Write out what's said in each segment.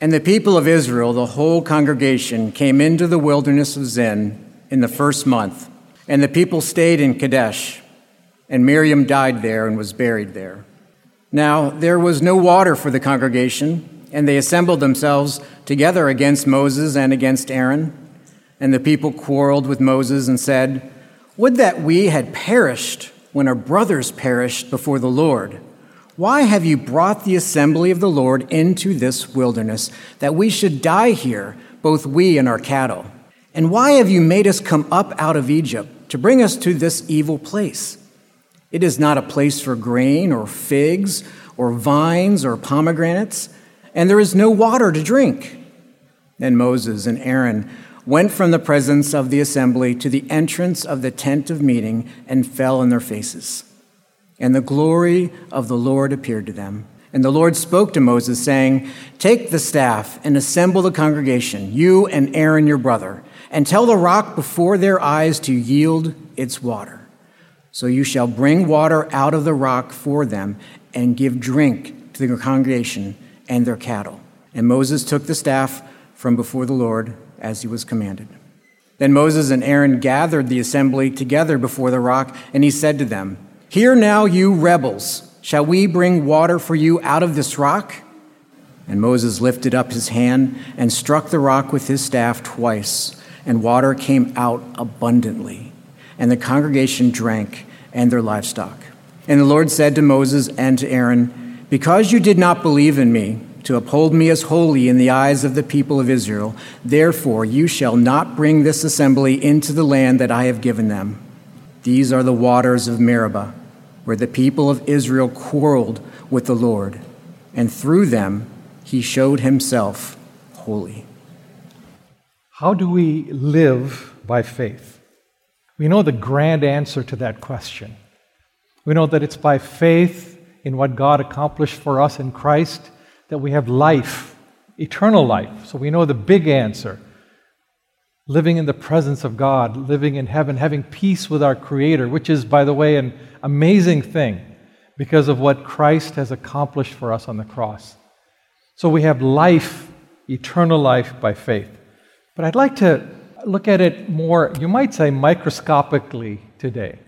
And the people of Israel, the whole congregation, came into the wilderness of Zin in the first month. And the people stayed in Kadesh. And Miriam died there and was buried there. Now there was no water for the congregation, and they assembled themselves together against Moses and against Aaron. And the people quarreled with Moses and said, Would that we had perished when our brothers perished before the Lord. Why have you brought the assembly of the Lord into this wilderness, that we should die here, both we and our cattle? And why have you made us come up out of Egypt to bring us to this evil place? It is not a place for grain or figs or vines or pomegranates, and there is no water to drink. Then Moses and Aaron went from the presence of the assembly to the entrance of the tent of meeting and fell on their faces. And the glory of the Lord appeared to them. And the Lord spoke to Moses, saying, Take the staff and assemble the congregation, you and Aaron your brother, and tell the rock before their eyes to yield its water. So you shall bring water out of the rock for them and give drink to the congregation and their cattle. And Moses took the staff from before the Lord as he was commanded. Then Moses and Aaron gathered the assembly together before the rock, and he said to them, Hear now, you rebels, shall we bring water for you out of this rock? And Moses lifted up his hand and struck the rock with his staff twice, and water came out abundantly. And the congregation drank, and their livestock. And the Lord said to Moses and to Aaron, Because you did not believe in me, to uphold me as holy in the eyes of the people of Israel. Therefore, you shall not bring this assembly into the land that I have given them. These are the waters of Meribah, where the people of Israel quarreled with the Lord, and through them he showed himself holy. How do we live by faith? We know the grand answer to that question. We know that it's by faith in what God accomplished for us in Christ that we have life, eternal life. So we know the big answer living in the presence of God, living in heaven, having peace with our Creator, which is, by the way, an amazing thing because of what Christ has accomplished for us on the cross. So we have life, eternal life by faith. But I'd like to look at it more, you might say, microscopically today.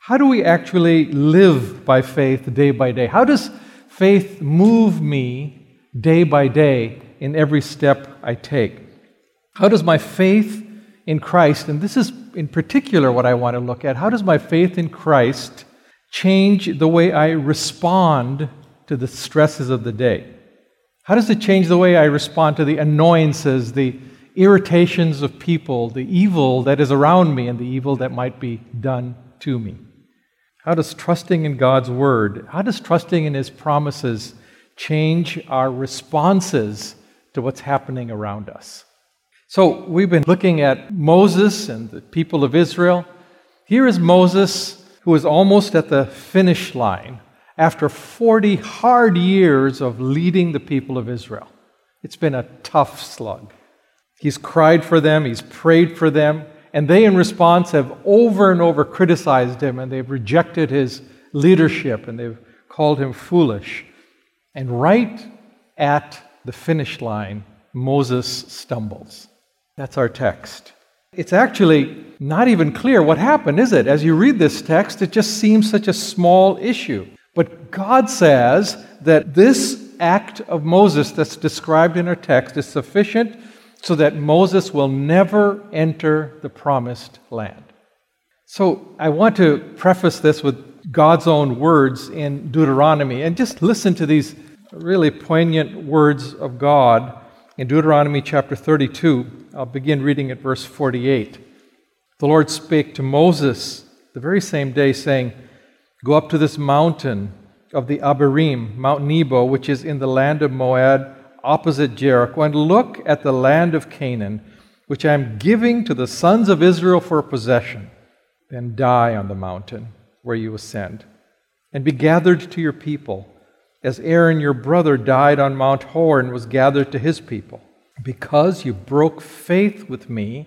How do we actually live by faith day by day? How does faith move me day by day in every step I take? How does my faith in Christ, and this is in particular what I want to look at, how does my faith in Christ change the way I respond to the stresses of the day? How does it change the way I respond to the annoyances, the irritations of people, the evil that is around me, and the evil that might be done to me? How does trusting in God's Word, how does trusting in His promises change our responses to what's happening around us? So, we've been looking at Moses and the people of Israel. Here is Moses, who is almost at the finish line after 40 hard years of leading the people of Israel. It's been a tough slug. He's cried for them, he's prayed for them, and they, in response, have over and over criticized him and they've rejected his leadership and they've called him foolish. And right at the finish line, Moses stumbles. That's our text. It's actually not even clear what happened, is it? As you read this text, it just seems such a small issue. But God says that this act of Moses that's described in our text is sufficient so that Moses will never enter the promised land. So I want to preface this with God's own words in Deuteronomy and just listen to these really poignant words of God in Deuteronomy chapter 32. I'll begin reading at verse 48. The Lord spake to Moses the very same day, saying, Go up to this mountain of the Abarim, Mount Nebo, which is in the land of Moab opposite Jericho, and look at the land of Canaan, which I am giving to the sons of Israel for possession. Then die on the mountain where you ascend, and be gathered to your people, as Aaron your brother died on Mount Hor and was gathered to his people, because you broke faith with me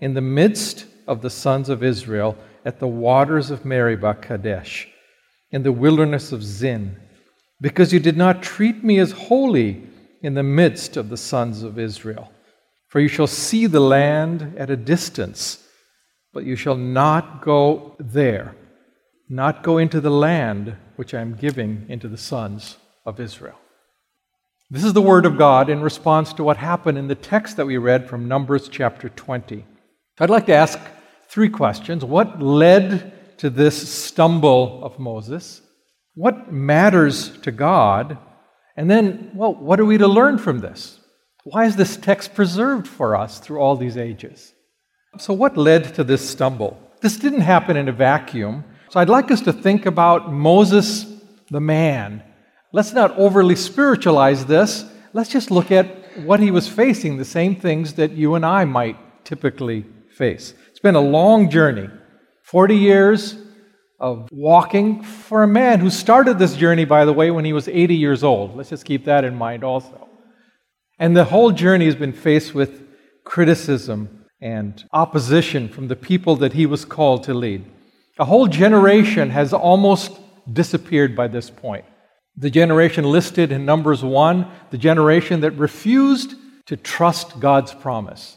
in the midst of the sons of Israel at the waters of Meribah Kadesh, in the wilderness of Zin, because you did not treat me as holy in the midst of the sons of Israel. For you shall see the land at a distance, but you shall not go there, not go into the land which I am giving into the sons of Israel. This is the word of God in response to what happened in the text that we read from Numbers chapter 20. I'd like to ask three questions. What led to this stumble of Moses? What matters to God? And then, well, what are we to learn from this? Why is this text preserved for us through all these ages? So, what led to this stumble? This didn't happen in a vacuum. So, I'd like us to think about Moses, the man. Let's not overly spiritualize this. Let's just look at what he was facing, the same things that you and I might typically face. It's been a long journey 40 years of walking for a man who started this journey, by the way, when he was 80 years old. Let's just keep that in mind also. And the whole journey has been faced with criticism and opposition from the people that he was called to lead. A whole generation has almost disappeared by this point. The generation listed in Numbers 1, the generation that refused to trust God's promise.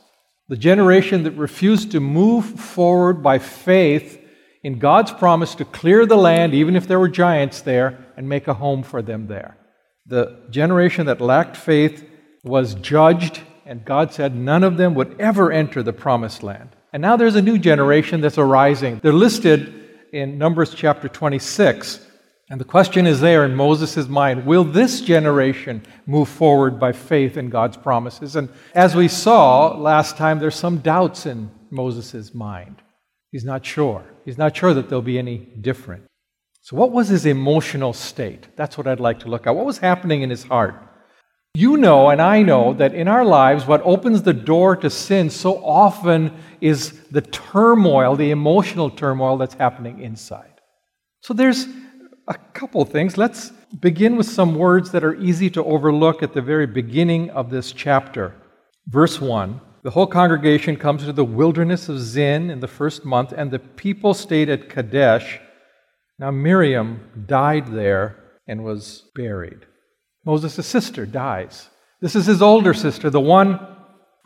The generation that refused to move forward by faith in God's promise to clear the land, even if there were giants there, and make a home for them there. The generation that lacked faith was judged, and God said none of them would ever enter the promised land. And now there's a new generation that's arising. They're listed in Numbers chapter 26. And the question is there in Moses' mind will this generation move forward by faith in God's promises? And as we saw last time, there's some doubts in Moses' mind. He's not sure. He's not sure that they'll be any different. So, what was his emotional state? That's what I'd like to look at. What was happening in his heart? You know, and I know, that in our lives, what opens the door to sin so often is the turmoil, the emotional turmoil that's happening inside. So there's a couple things. Let's begin with some words that are easy to overlook at the very beginning of this chapter. Verse 1 The whole congregation comes to the wilderness of Zin in the first month, and the people stayed at Kadesh. Now Miriam died there and was buried. Moses' sister dies. This is his older sister, the one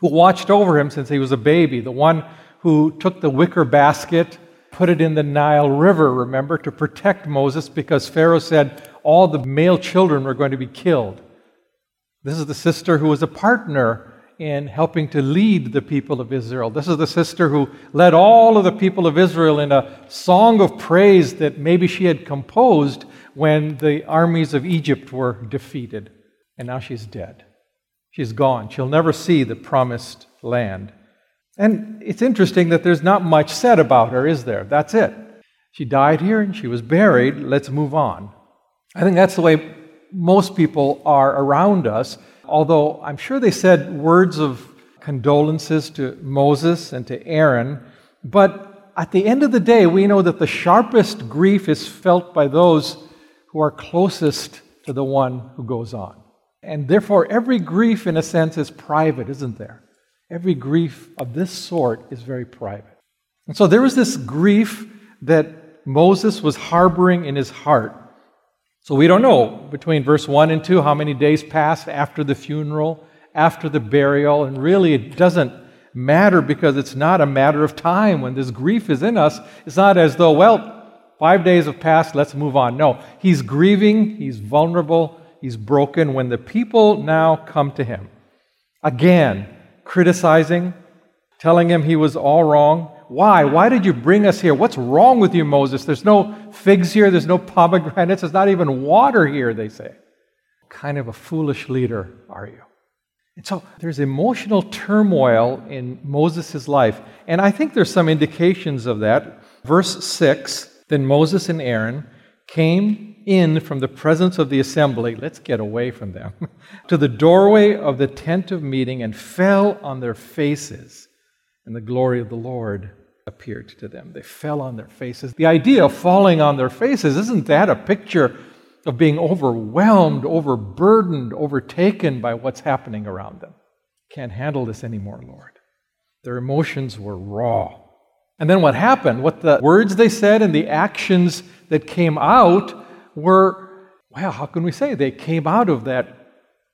who watched over him since he was a baby, the one who took the wicker basket, put it in the Nile River, remember, to protect Moses because Pharaoh said all the male children were going to be killed. This is the sister who was a partner in helping to lead the people of Israel. This is the sister who led all of the people of Israel in a song of praise that maybe she had composed when the armies of Egypt were defeated. And now she's dead. She's gone. She'll never see the promised land. And it's interesting that there's not much said about her, is there? That's it. She died here and she was buried. Let's move on. I think that's the way most people are around us, although I'm sure they said words of condolences to Moses and to Aaron. But at the end of the day, we know that the sharpest grief is felt by those who are closest to the one who goes on. And therefore, every grief, in a sense, is private, isn't there? Every grief of this sort is very private. And so there was this grief that Moses was harboring in his heart. So we don't know between verse 1 and 2 how many days passed after the funeral, after the burial, and really it doesn't matter because it's not a matter of time. When this grief is in us, it's not as though, well, Five days have passed, let's move on. No, he's grieving, he's vulnerable, he's broken when the people now come to him. Again, criticizing, telling him he was all wrong. Why? Why did you bring us here? What's wrong with you, Moses? There's no figs here, there's no pomegranates, there's not even water here, they say. kind of a foolish leader are you? And so there's emotional turmoil in Moses' life. And I think there's some indications of that. Verse 6 then Moses and Aaron came in from the presence of the assembly, let's get away from them, to the doorway of the tent of meeting and fell on their faces, and the glory of the Lord appeared to them. They fell on their faces. The idea of falling on their faces, isn't that a picture of being overwhelmed, overburdened, overtaken by what's happening around them? Can't handle this anymore, Lord. Their emotions were raw. And then what happened, what the words they said and the actions that came out were, well, how can we say? They came out of that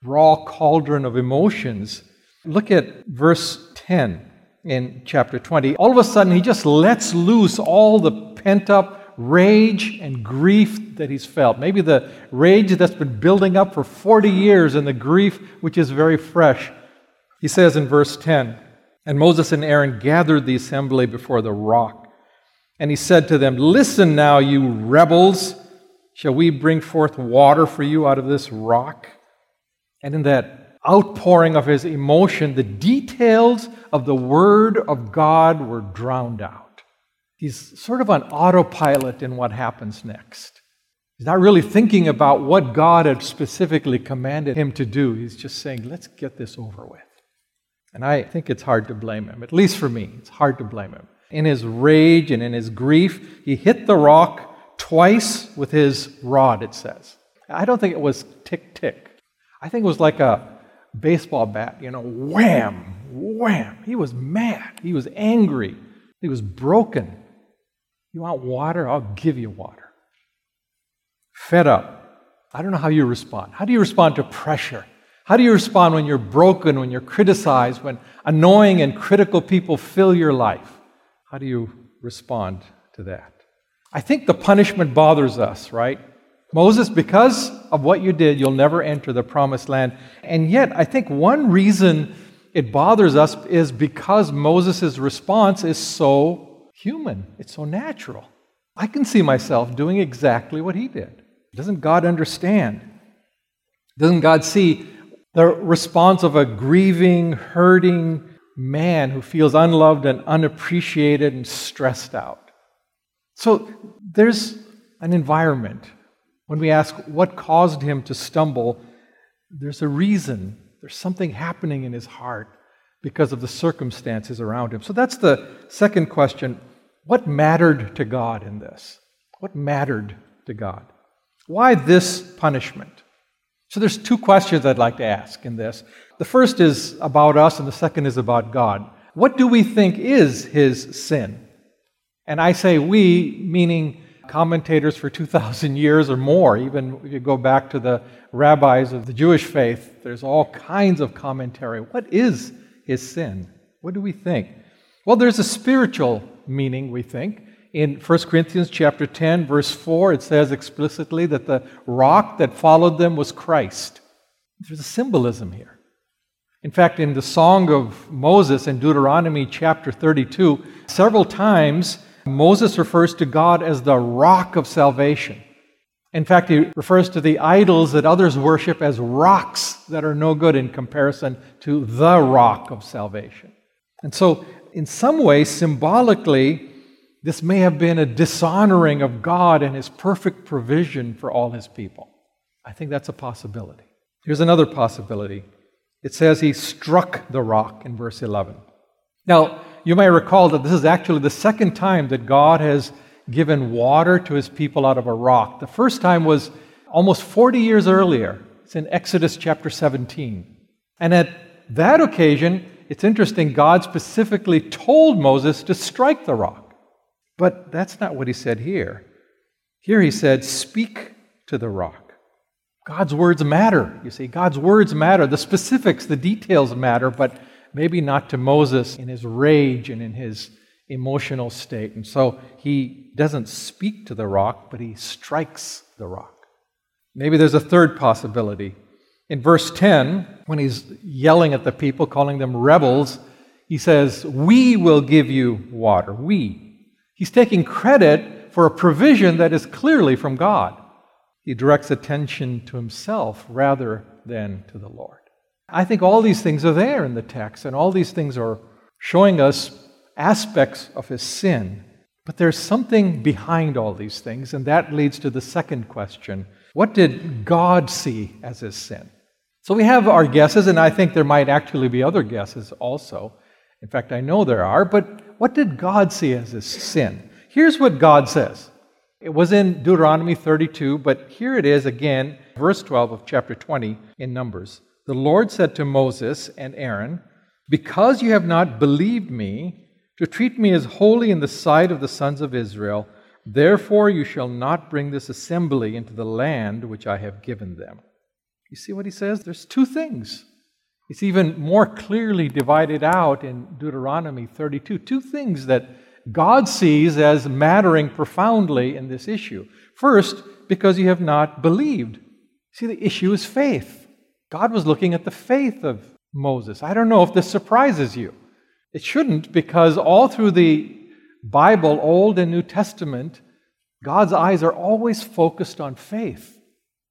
raw cauldron of emotions. Look at verse 10 in chapter 20. All of a sudden, he just lets loose all the pent up rage and grief that he's felt. Maybe the rage that's been building up for 40 years and the grief which is very fresh. He says in verse 10 And Moses and Aaron gathered the assembly before the rock. And he said to them, Listen now, you rebels. Shall we bring forth water for you out of this rock? And in that outpouring of his emotion, the details of the Word of God were drowned out. He's sort of on autopilot in what happens next. He's not really thinking about what God had specifically commanded him to do. He's just saying, let's get this over with. And I think it's hard to blame him, at least for me, it's hard to blame him. In his rage and in his grief, he hit the rock twice with his rod, it says. I don't think it was tick tick. I think it was like a baseball bat, you know, wham, wham. He was mad. He was angry. He was broken. You want water? I'll give you water. Fed up. I don't know how you respond. How do you respond to pressure? How do you respond when you're broken, when you're criticized, when annoying and critical people fill your life? How do you respond to that? I think the punishment bothers us, right? Moses, because of what you did, you'll never enter the promised land. And yet, I think one reason it bothers us is because Moses' response is so human, it's so natural. I can see myself doing exactly what he did. Doesn't God understand? Doesn't God see the response of a grieving, hurting man who feels unloved and unappreciated and stressed out? So there's an environment when we ask what caused him to stumble, there's a reason. There's something happening in his heart because of the circumstances around him. So that's the second question. What mattered to God in this? What mattered to God? Why this punishment? So there's two questions I'd like to ask in this. The first is about us, and the second is about God. What do we think is his sin? And I say we, meaning commentators for 2,000 years or more. Even if you go back to the rabbis of the Jewish faith, there's all kinds of commentary. What is his sin? What do we think? Well, there's a spiritual meaning, we think. In 1 Corinthians chapter 10, verse 4, it says explicitly that the rock that followed them was Christ. There's a symbolism here. In fact, in the Song of Moses in Deuteronomy chapter 32, several times Moses refers to God as the rock of salvation. In fact, he refers to the idols that others worship as rocks that are no good in comparison to the rock of salvation. And so, in some way, symbolically, this may have been a dishonoring of God and his perfect provision for all his people. I think that's a possibility. Here's another possibility. It says he struck the rock in verse 11. Now, you may recall that this is actually the second time that God has given water to his people out of a rock. The first time was almost 40 years earlier. It's in Exodus chapter 17. And at that occasion, it's interesting, God specifically told Moses to strike the rock. But that's not what he said here. Here he said, Speak to the rock. God's words matter. You see, God's words matter. The specifics, the details matter, but maybe not to Moses in his rage and in his emotional state. And so he doesn't speak to the rock, but he strikes the rock. Maybe there's a third possibility. In verse 10, when he's yelling at the people, calling them rebels, he says, We will give you water. We. He's taking credit for a provision that is clearly from God. He directs attention to himself rather than to the Lord. I think all these things are there in the text, and all these things are showing us aspects of his sin. But there's something behind all these things, and that leads to the second question What did God see as his sin? So we have our guesses, and I think there might actually be other guesses also. In fact, I know there are, but what did God see as his sin? Here's what God says. It was in Deuteronomy 32, but here it is again, verse 12 of chapter 20 in Numbers the Lord said to Moses and Aaron, Because you have not believed me to treat me as holy in the sight of the sons of Israel, therefore you shall not bring this assembly into the land which I have given them. You see what he says? There's two things. It's even more clearly divided out in Deuteronomy 32. Two things that God sees as mattering profoundly in this issue. First, because you have not believed. See, the issue is faith. God was looking at the faith of Moses. I don't know if this surprises you. It shouldn't, because all through the Bible, Old and New Testament, God's eyes are always focused on faith.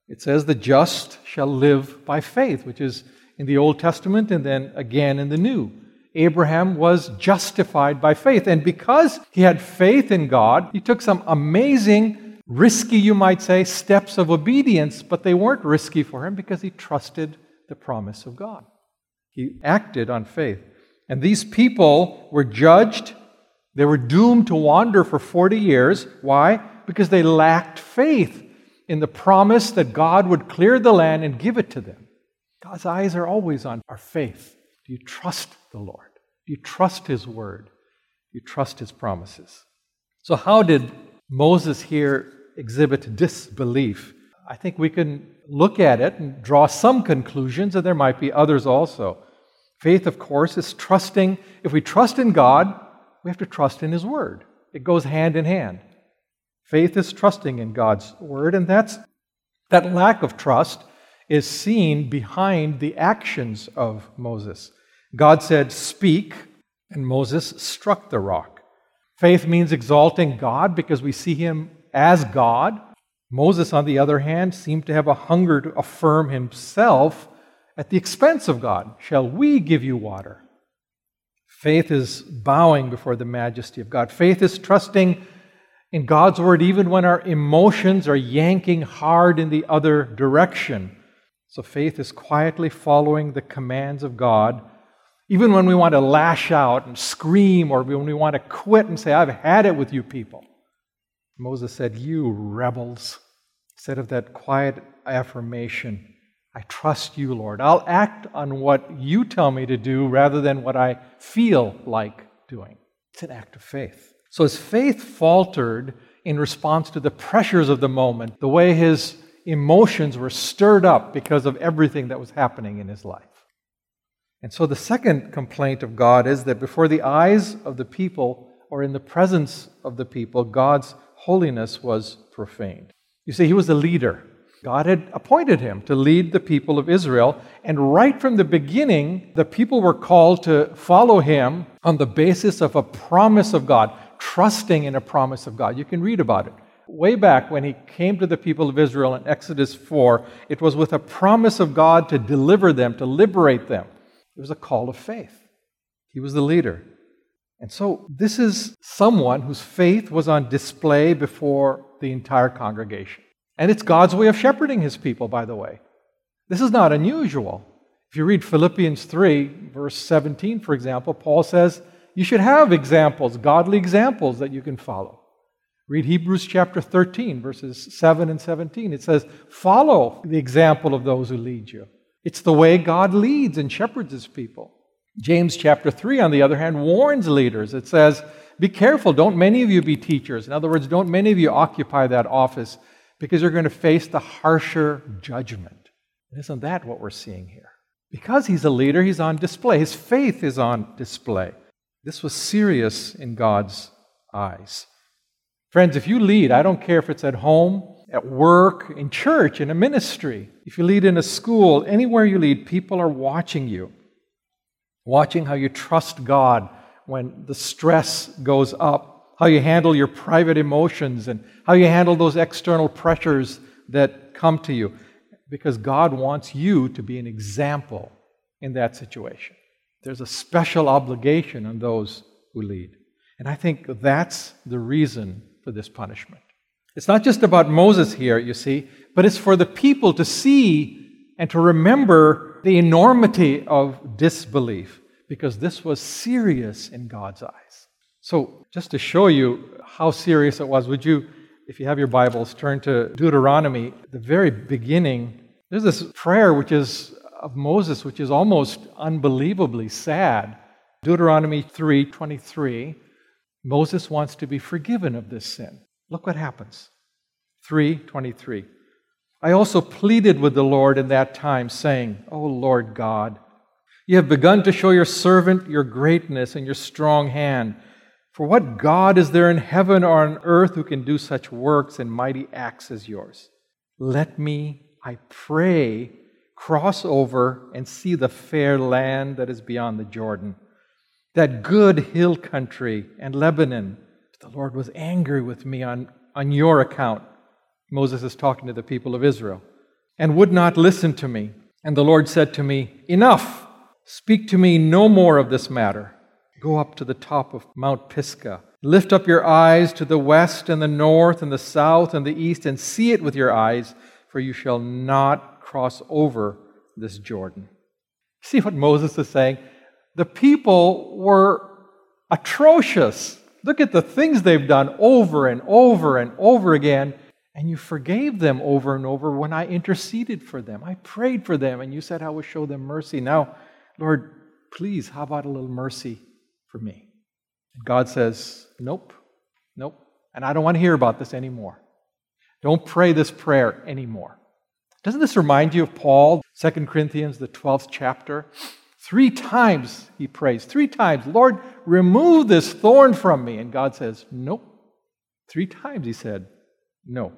It says, the just shall live by faith, which is in the Old Testament and then again in the New. Abraham was justified by faith. And because he had faith in God, he took some amazing, risky, you might say, steps of obedience, but they weren't risky for him because he trusted the promise of God. He acted on faith. And these people were judged. They were doomed to wander for 40 years. Why? Because they lacked faith in the promise that God would clear the land and give it to them. God's eyes are always on our faith. Do you trust the Lord? Do you trust His word? Do you trust His promises? So, how did Moses here exhibit disbelief? I think we can look at it and draw some conclusions, and there might be others also. Faith, of course, is trusting. If we trust in God, we have to trust in His Word. It goes hand in hand. Faith is trusting in God's Word, and that's that lack of trust is seen behind the actions of Moses. God said, Speak, and Moses struck the rock. Faith means exalting God because we see Him as God. Moses, on the other hand, seemed to have a hunger to affirm himself at the expense of God. Shall we give you water? Faith is bowing before the majesty of God. Faith is trusting in God's word even when our emotions are yanking hard in the other direction. So faith is quietly following the commands of God, even when we want to lash out and scream or when we want to quit and say, I've had it with you people. Moses said, You rebels. Instead of that quiet affirmation, I trust you, Lord. I'll act on what you tell me to do rather than what I feel like doing. It's an act of faith. So his faith faltered in response to the pressures of the moment, the way his emotions were stirred up because of everything that was happening in his life. And so the second complaint of God is that before the eyes of the people or in the presence of the people, God's holiness was profaned. You see, he was a leader. God had appointed him to lead the people of Israel. And right from the beginning, the people were called to follow him on the basis of a promise of God, trusting in a promise of God. You can read about it. Way back when he came to the people of Israel in Exodus 4, it was with a promise of God to deliver them, to liberate them. It was a call of faith. He was the leader. And so, this is someone whose faith was on display before the entire congregation. And it's God's way of shepherding his people, by the way. This is not unusual. If you read Philippians 3, verse 17, for example, Paul says you should have examples, godly examples that you can follow. Read Hebrews chapter 13, verses 7 and 17. It says, Follow the example of those who lead you. It's the way God leads and shepherds his people. James chapter 3, on the other hand, warns leaders. It says, Be careful, don't many of you be teachers. In other words, don't many of you occupy that office because you're going to face the harsher judgment. Isn't that what we're seeing here? Because he's a leader, he's on display. His faith is on display. This was serious in God's eyes. Friends, if you lead, I don't care if it's at home, at work, in church, in a ministry, if you lead in a school, anywhere you lead, people are watching you watching how you trust God when the stress goes up, how you handle your private emotions, and how you handle those external pressures that come to you. Because God wants you to be an example in that situation. There's a special obligation on those who lead. And I think that's the reason for this punishment. It's not just about Moses here, you see, but it's for the people to see and to remember the enormity of disbelief because this was serious in God's eyes. So, just to show you how serious it was, would you, if you have your Bibles, turn to Deuteronomy, the very beginning. There's this prayer which is of Moses, which is almost unbelievably sad. Deuteronomy 3:23. Moses wants to be forgiven of this sin. Look what happens. 3:23. I also pleaded with the Lord in that time, saying, O Lord God, you have begun to show your servant your greatness and your strong hand. For what God is there in heaven or on earth who can do such works and mighty acts as yours? Let me, I pray, cross over and see the fair land that is beyond the Jordan, that good hill country and Lebanon. The Lord was angry with me on, on your account. Moses is talking to the people of Israel, and would not listen to me. And the Lord said to me, Enough! Speak to me no more of this matter. Go up to the top of Mount Pisgah. Lift up your eyes to the west and the north and the south and the east, and see it with your eyes, for you shall not cross over this Jordan. See what Moses is saying? The people were atrocious. Look at the things they've done over and over and over again. And you forgave them over and over when I interceded for them. I prayed for them, and you said I would show them mercy. Now, Lord, please, how about a little mercy for me? And God says, Nope, nope. And I don't want to hear about this anymore. Don't pray this prayer anymore. Doesn't this remind you of Paul, 2 Corinthians, the 12th chapter? Three times he prays, three times, Lord, remove this thorn from me. And God says, Nope. Three times he said, No.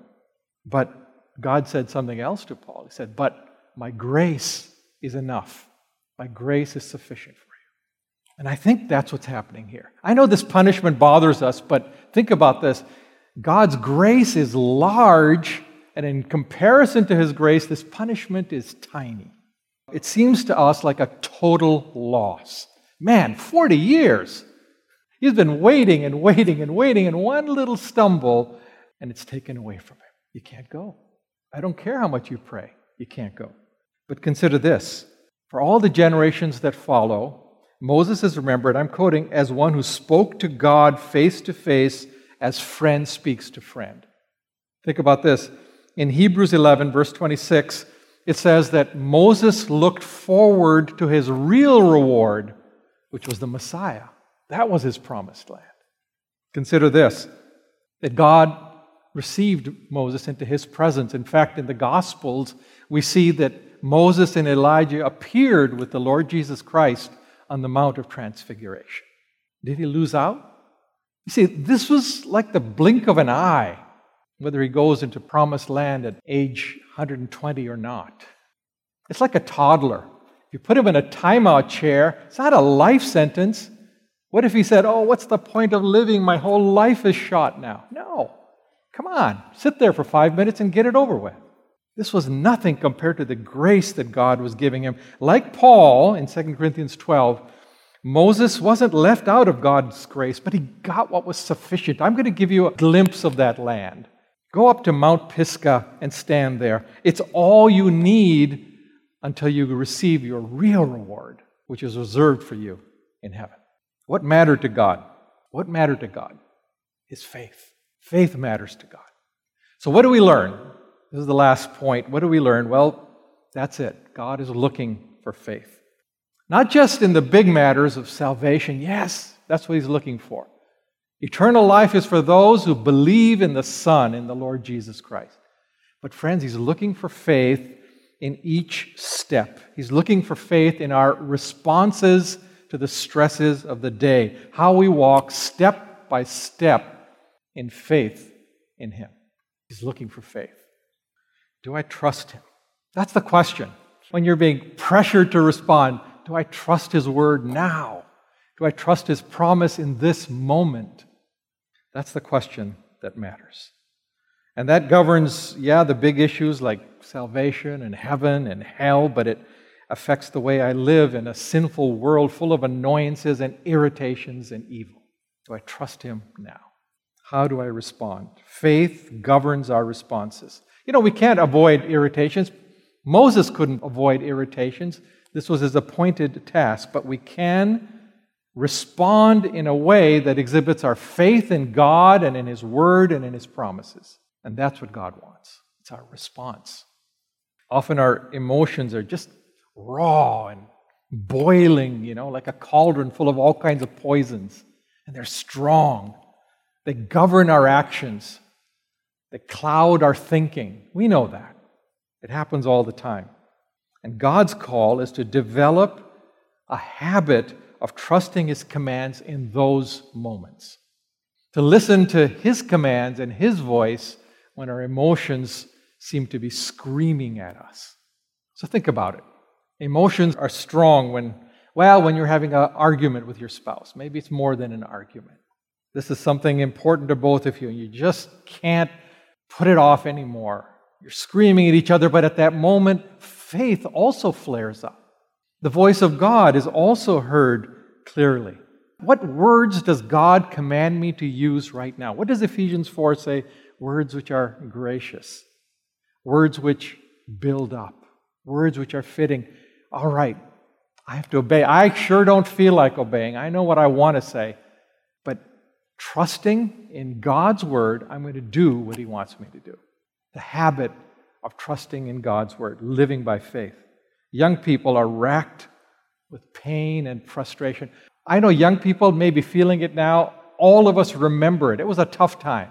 But God said something else to Paul. He said, But my grace is enough. My grace is sufficient for you. And I think that's what's happening here. I know this punishment bothers us, but think about this God's grace is large, and in comparison to his grace, this punishment is tiny. It seems to us like a total loss. Man, 40 years. He's been waiting and waiting and waiting, and one little stumble, and it's taken away from him. You can't go. I don't care how much you pray, you can't go. But consider this for all the generations that follow, Moses is remembered, I'm quoting, as one who spoke to God face to face as friend speaks to friend. Think about this. In Hebrews 11, verse 26, it says that Moses looked forward to his real reward, which was the Messiah. That was his promised land. Consider this that God received Moses into his presence. In fact, in the Gospels, we see that Moses and Elijah appeared with the Lord Jesus Christ on the Mount of Transfiguration. Did he lose out? You see, this was like the blink of an eye, whether he goes into promised land at age 120 or not. It's like a toddler. If you put him in a timeout chair, it's not a life sentence. What if he said, Oh, what's the point of living? My whole life is shot now. No. Come on, sit there for five minutes and get it over with. This was nothing compared to the grace that God was giving him. Like Paul in 2 Corinthians 12, Moses wasn't left out of God's grace, but he got what was sufficient. I'm going to give you a glimpse of that land. Go up to Mount Pisgah and stand there. It's all you need until you receive your real reward, which is reserved for you in heaven. What mattered to God? What mattered to God? His faith. Faith matters to God. So, what do we learn? This is the last point. What do we learn? Well, that's it. God is looking for faith. Not just in the big matters of salvation. Yes, that's what He's looking for. Eternal life is for those who believe in the Son, in the Lord Jesus Christ. But, friends, He's looking for faith in each step. He's looking for faith in our responses to the stresses of the day, how we walk step by step in faith in Him. He's looking for faith. Do I trust him? That's the question. When you're being pressured to respond, do I trust his word now? Do I trust his promise in this moment? That's the question that matters. And that governs, yeah, the big issues like salvation and heaven and hell, but it affects the way I live in a sinful world full of annoyances and irritations and evil. Do I trust him now? How do I respond? Faith governs our responses. You know, we can't avoid irritations. Moses couldn't avoid irritations. This was his appointed task, but we can respond in a way that exhibits our faith in God and in His Word and in His promises. And that's what God wants. It's our response. Often our emotions are just raw and boiling, you know, like a cauldron full of all kinds of poisons. And they're strong. They govern our actions that cloud our thinking. We know that. It happens all the time. And God's call is to develop a habit of trusting His commands in those moments. To listen to His commands and His voice when our emotions seem to be screaming at us. So think about it. Emotions are strong when, well, when you're having an argument with your spouse. Maybe it's more than an argument. This is something important to both of you, and you just can't put it off anymore. You're screaming at each other, but at that moment, faith also flares up. The voice of God is also heard clearly. What words does God command me to use right now? What does Ephesians 4 say? Words which are gracious, words which build up, words which are fitting. All right, I have to obey. I sure don't feel like obeying. I know what I want to say. Trusting in God's word, I'm going to do what He wants me to do. The habit of trusting in God's word, living by faith. Young people are racked with pain and frustration. I know young people may be feeling it now. All of us remember it. It was a tough time.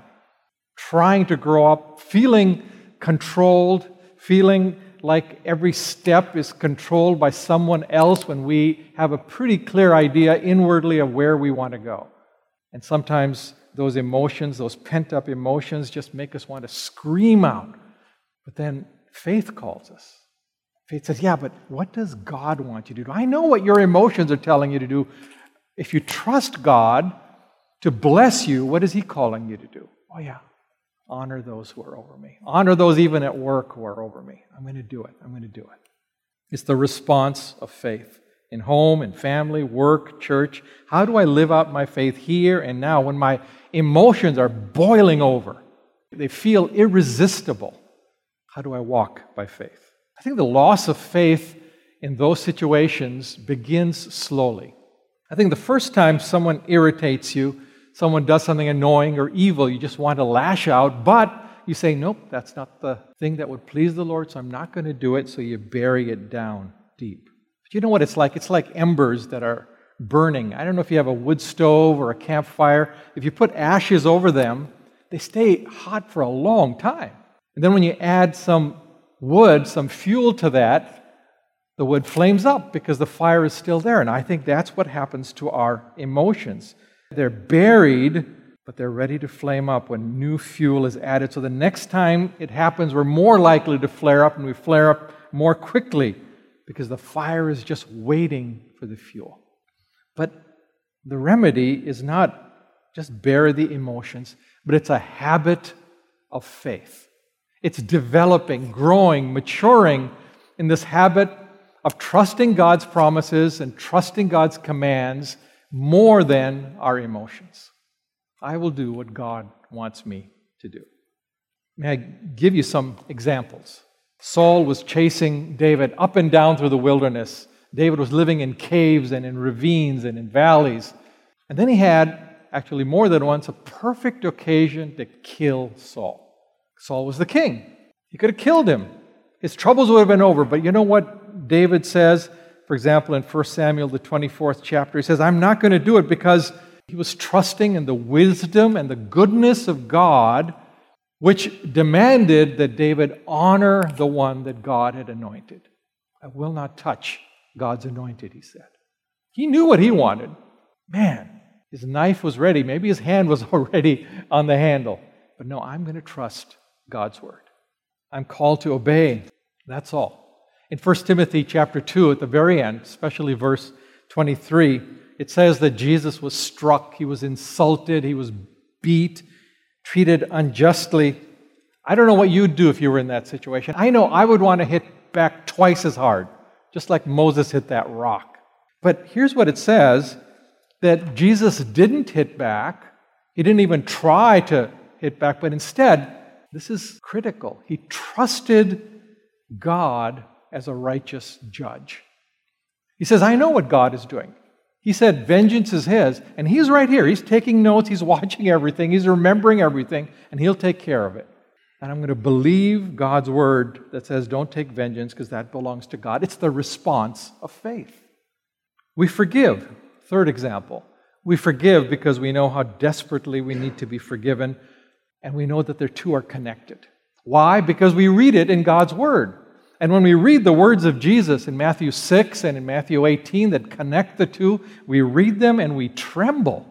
Trying to grow up, feeling controlled, feeling like every step is controlled by someone else when we have a pretty clear idea inwardly of where we want to go. And sometimes those emotions, those pent up emotions, just make us want to scream out. But then faith calls us. Faith says, Yeah, but what does God want you to do? I know what your emotions are telling you to do. If you trust God to bless you, what is He calling you to do? Oh, yeah. Honor those who are over me. Honor those even at work who are over me. I'm going to do it. I'm going to do it. It's the response of faith in home, in family, work, church. How do I live out my faith here and now when my emotions are boiling over? They feel irresistible. How do I walk by faith? I think the loss of faith in those situations begins slowly. I think the first time someone irritates you, someone does something annoying or evil, you just want to lash out, but you say, Nope, that's not the thing that would please the Lord, so I'm not going to do it, so you bury it down deep. But you know what it's like? It's like embers that are burning. I don't know if you have a wood stove or a campfire. If you put ashes over them, they stay hot for a long time. And then when you add some wood, some fuel to that, the wood flames up because the fire is still there. And I think that's what happens to our emotions. They're buried, but they're ready to flame up when new fuel is added. So the next time it happens, we're more likely to flare up, and we flare up more quickly because the fire is just waiting for the fuel. But the remedy is not just bear the emotions, but it's a habit of faith. It's developing, growing, maturing in this habit of trusting God's promises and trusting God's commands more than our emotions. I will do what God wants me to do. May I give you some examples? Saul was chasing David up and down through the wilderness. David was living in caves and in ravines and in valleys. And then he had, actually more than once, a perfect occasion to kill Saul. Saul was the king. He could have killed him. His troubles would have been over. But you know what David says? For example, in 1 Samuel, the 24th chapter, he says, I'm not going to do it because he was trusting in the wisdom and the goodness of God, which demanded that David honor the one that God had anointed. I will not touch God's anointed, he said. He knew what he wanted. Man, his knife was ready. Maybe his hand was already on the handle. But no, I'm going to trust God's word. I'm called to obey. That's all. In 1 Timothy chapter 2, at the very end, especially verse 23, it says that Jesus was struck, he was insulted, he was beat, treated unjustly. I don't know what you'd do if you were in that situation. I know I would want to hit back twice as hard, just like Moses hit that rock. But here's what it says that Jesus didn't hit back. He didn't even try to hit back, but instead, this is critical. He trusted God as a righteous judge. He says, I know what God is doing. He said, Vengeance is His. And He's right here. He's taking notes, He's watching everything, He's remembering everything, and He'll take care of it. And I'm going to believe God's word that says, Don't take vengeance because that belongs to God. It's the response of faith. We forgive. Third example. We forgive because we know how desperately we need to be forgiven and we know that the two are connected. Why? Because we read it in God's Word. And when we read the words of Jesus in Matthew 6 and in Matthew 18 that connect the two, we read them and we tremble.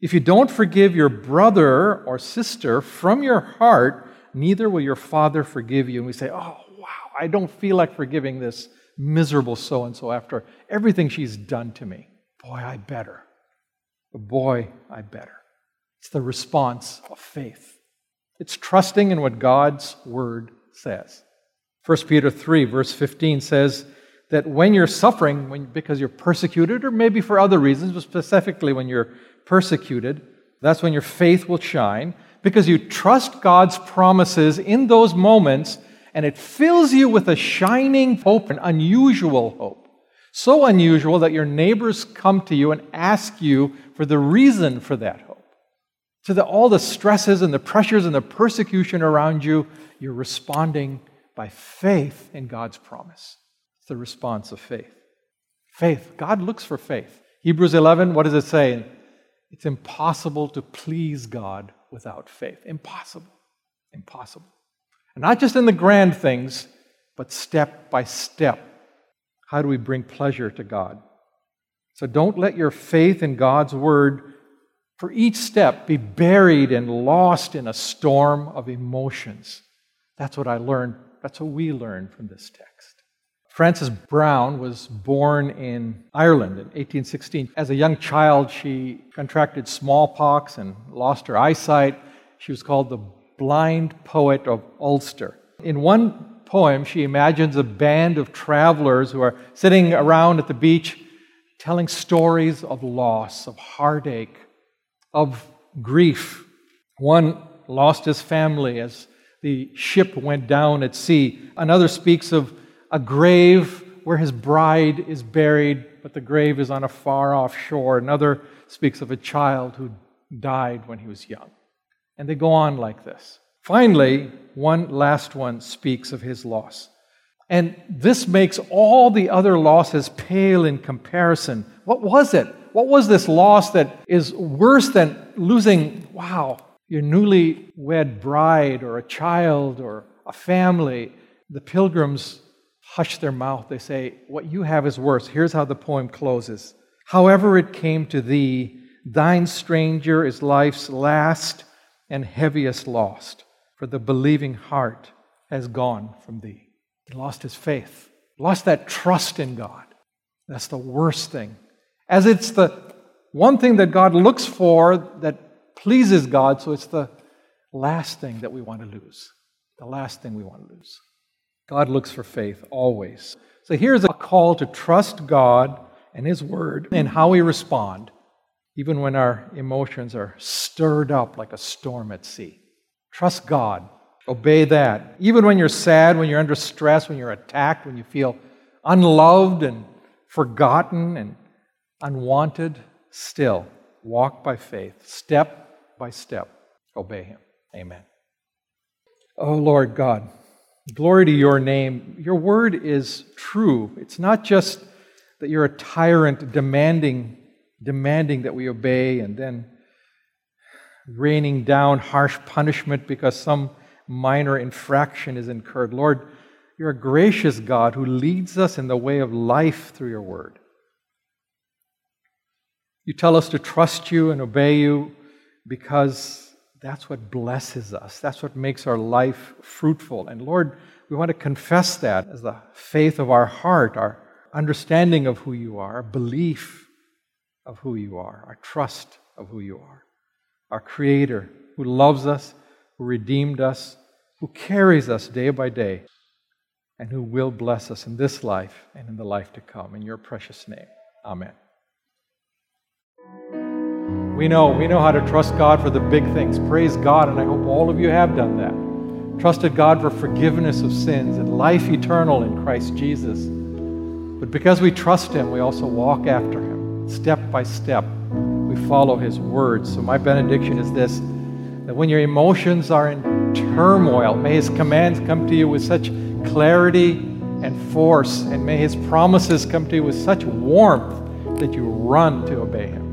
If you don't forgive your brother or sister from your heart, neither will your Father forgive you. And we say, Oh, wow, I don't feel like forgiving this miserable so and so after everything she's done to me. Boy, I better. Boy, I better. It's the response of faith. It's trusting in what God's word says. 1 Peter 3, verse 15 says that when you're suffering, when, because you're persecuted, or maybe for other reasons, but specifically when you're persecuted, that's when your faith will shine, because you trust God's promises in those moments, and it fills you with a shining hope, an unusual hope. So unusual that your neighbors come to you and ask you for the reason for that hope. To the, all the stresses and the pressures and the persecution around you, you're responding by faith in God's promise. It's the response of faith. Faith. God looks for faith. Hebrews 11, what does it say? It's impossible to please God without faith. Impossible. Impossible. And not just in the grand things, but step by step. How do we bring pleasure to God? So don't let your faith in God's word for each step be buried and lost in a storm of emotions. That's what I learned that's what we learn from this text. Frances Browne was born in Ireland in 1816. As a young child, she contracted smallpox and lost her eyesight. She was called the blind poet of Ulster. In one poem, she imagines a band of travelers who are sitting around at the beach telling stories of loss, of heartache, of grief. One lost his family as the ship went down at sea. Another speaks of a grave where his bride is buried, but the grave is on a far off shore. Another speaks of a child who died when he was young. And they go on like this. Finally, one last one speaks of his loss. And this makes all the other losses pale in comparison. What was it? What was this loss that is worse than losing, wow, your newly wed bride or a child or a family, the pilgrims hush their mouth. They say, What you have is worse. Here's how the poem closes However it came to thee, thine stranger is life's last and heaviest lost, for the believing heart has gone from thee. He lost his faith, lost that trust in God. That's the worst thing. As it's the one thing that God looks for that pleases God, so it's the last thing that we want to lose. The last thing we want to lose. God looks for faith always. So here's a call to trust God and His Word and how we respond, even when our emotions are stirred up like a storm at sea. Trust God. Obey that. Even when you're sad, when you're under stress, when you're attacked, when you feel unloved and forgotten and unwanted, still walk by faith. Step by step, obey him. Amen. Oh, Lord God, glory to your name. Your word is true. It's not just that you're a tyrant demanding, demanding that we obey and then raining down harsh punishment because some minor infraction is incurred. Lord, you're a gracious God who leads us in the way of life through your word. You tell us to trust you and obey you because that's what blesses us. That's what makes our life fruitful. And Lord, we want to confess that as the faith of our heart, our understanding of who you are, our belief of who you are, our trust of who you are, our Creator who loves us, who redeemed us, who carries us day by day, and who will bless us in this life and in the life to come. In your precious name. Amen. We know, we know how to trust God for the big things. Praise God, and I hope all of you have done that. Trusted God for forgiveness of sins and life eternal in Christ Jesus. But because we trust Him, we also walk after Him, step by step. We follow His words. So, my benediction is this that when your emotions are in turmoil, may His commands come to you with such clarity and force, and may His promises come to you with such warmth that you run to obey Him.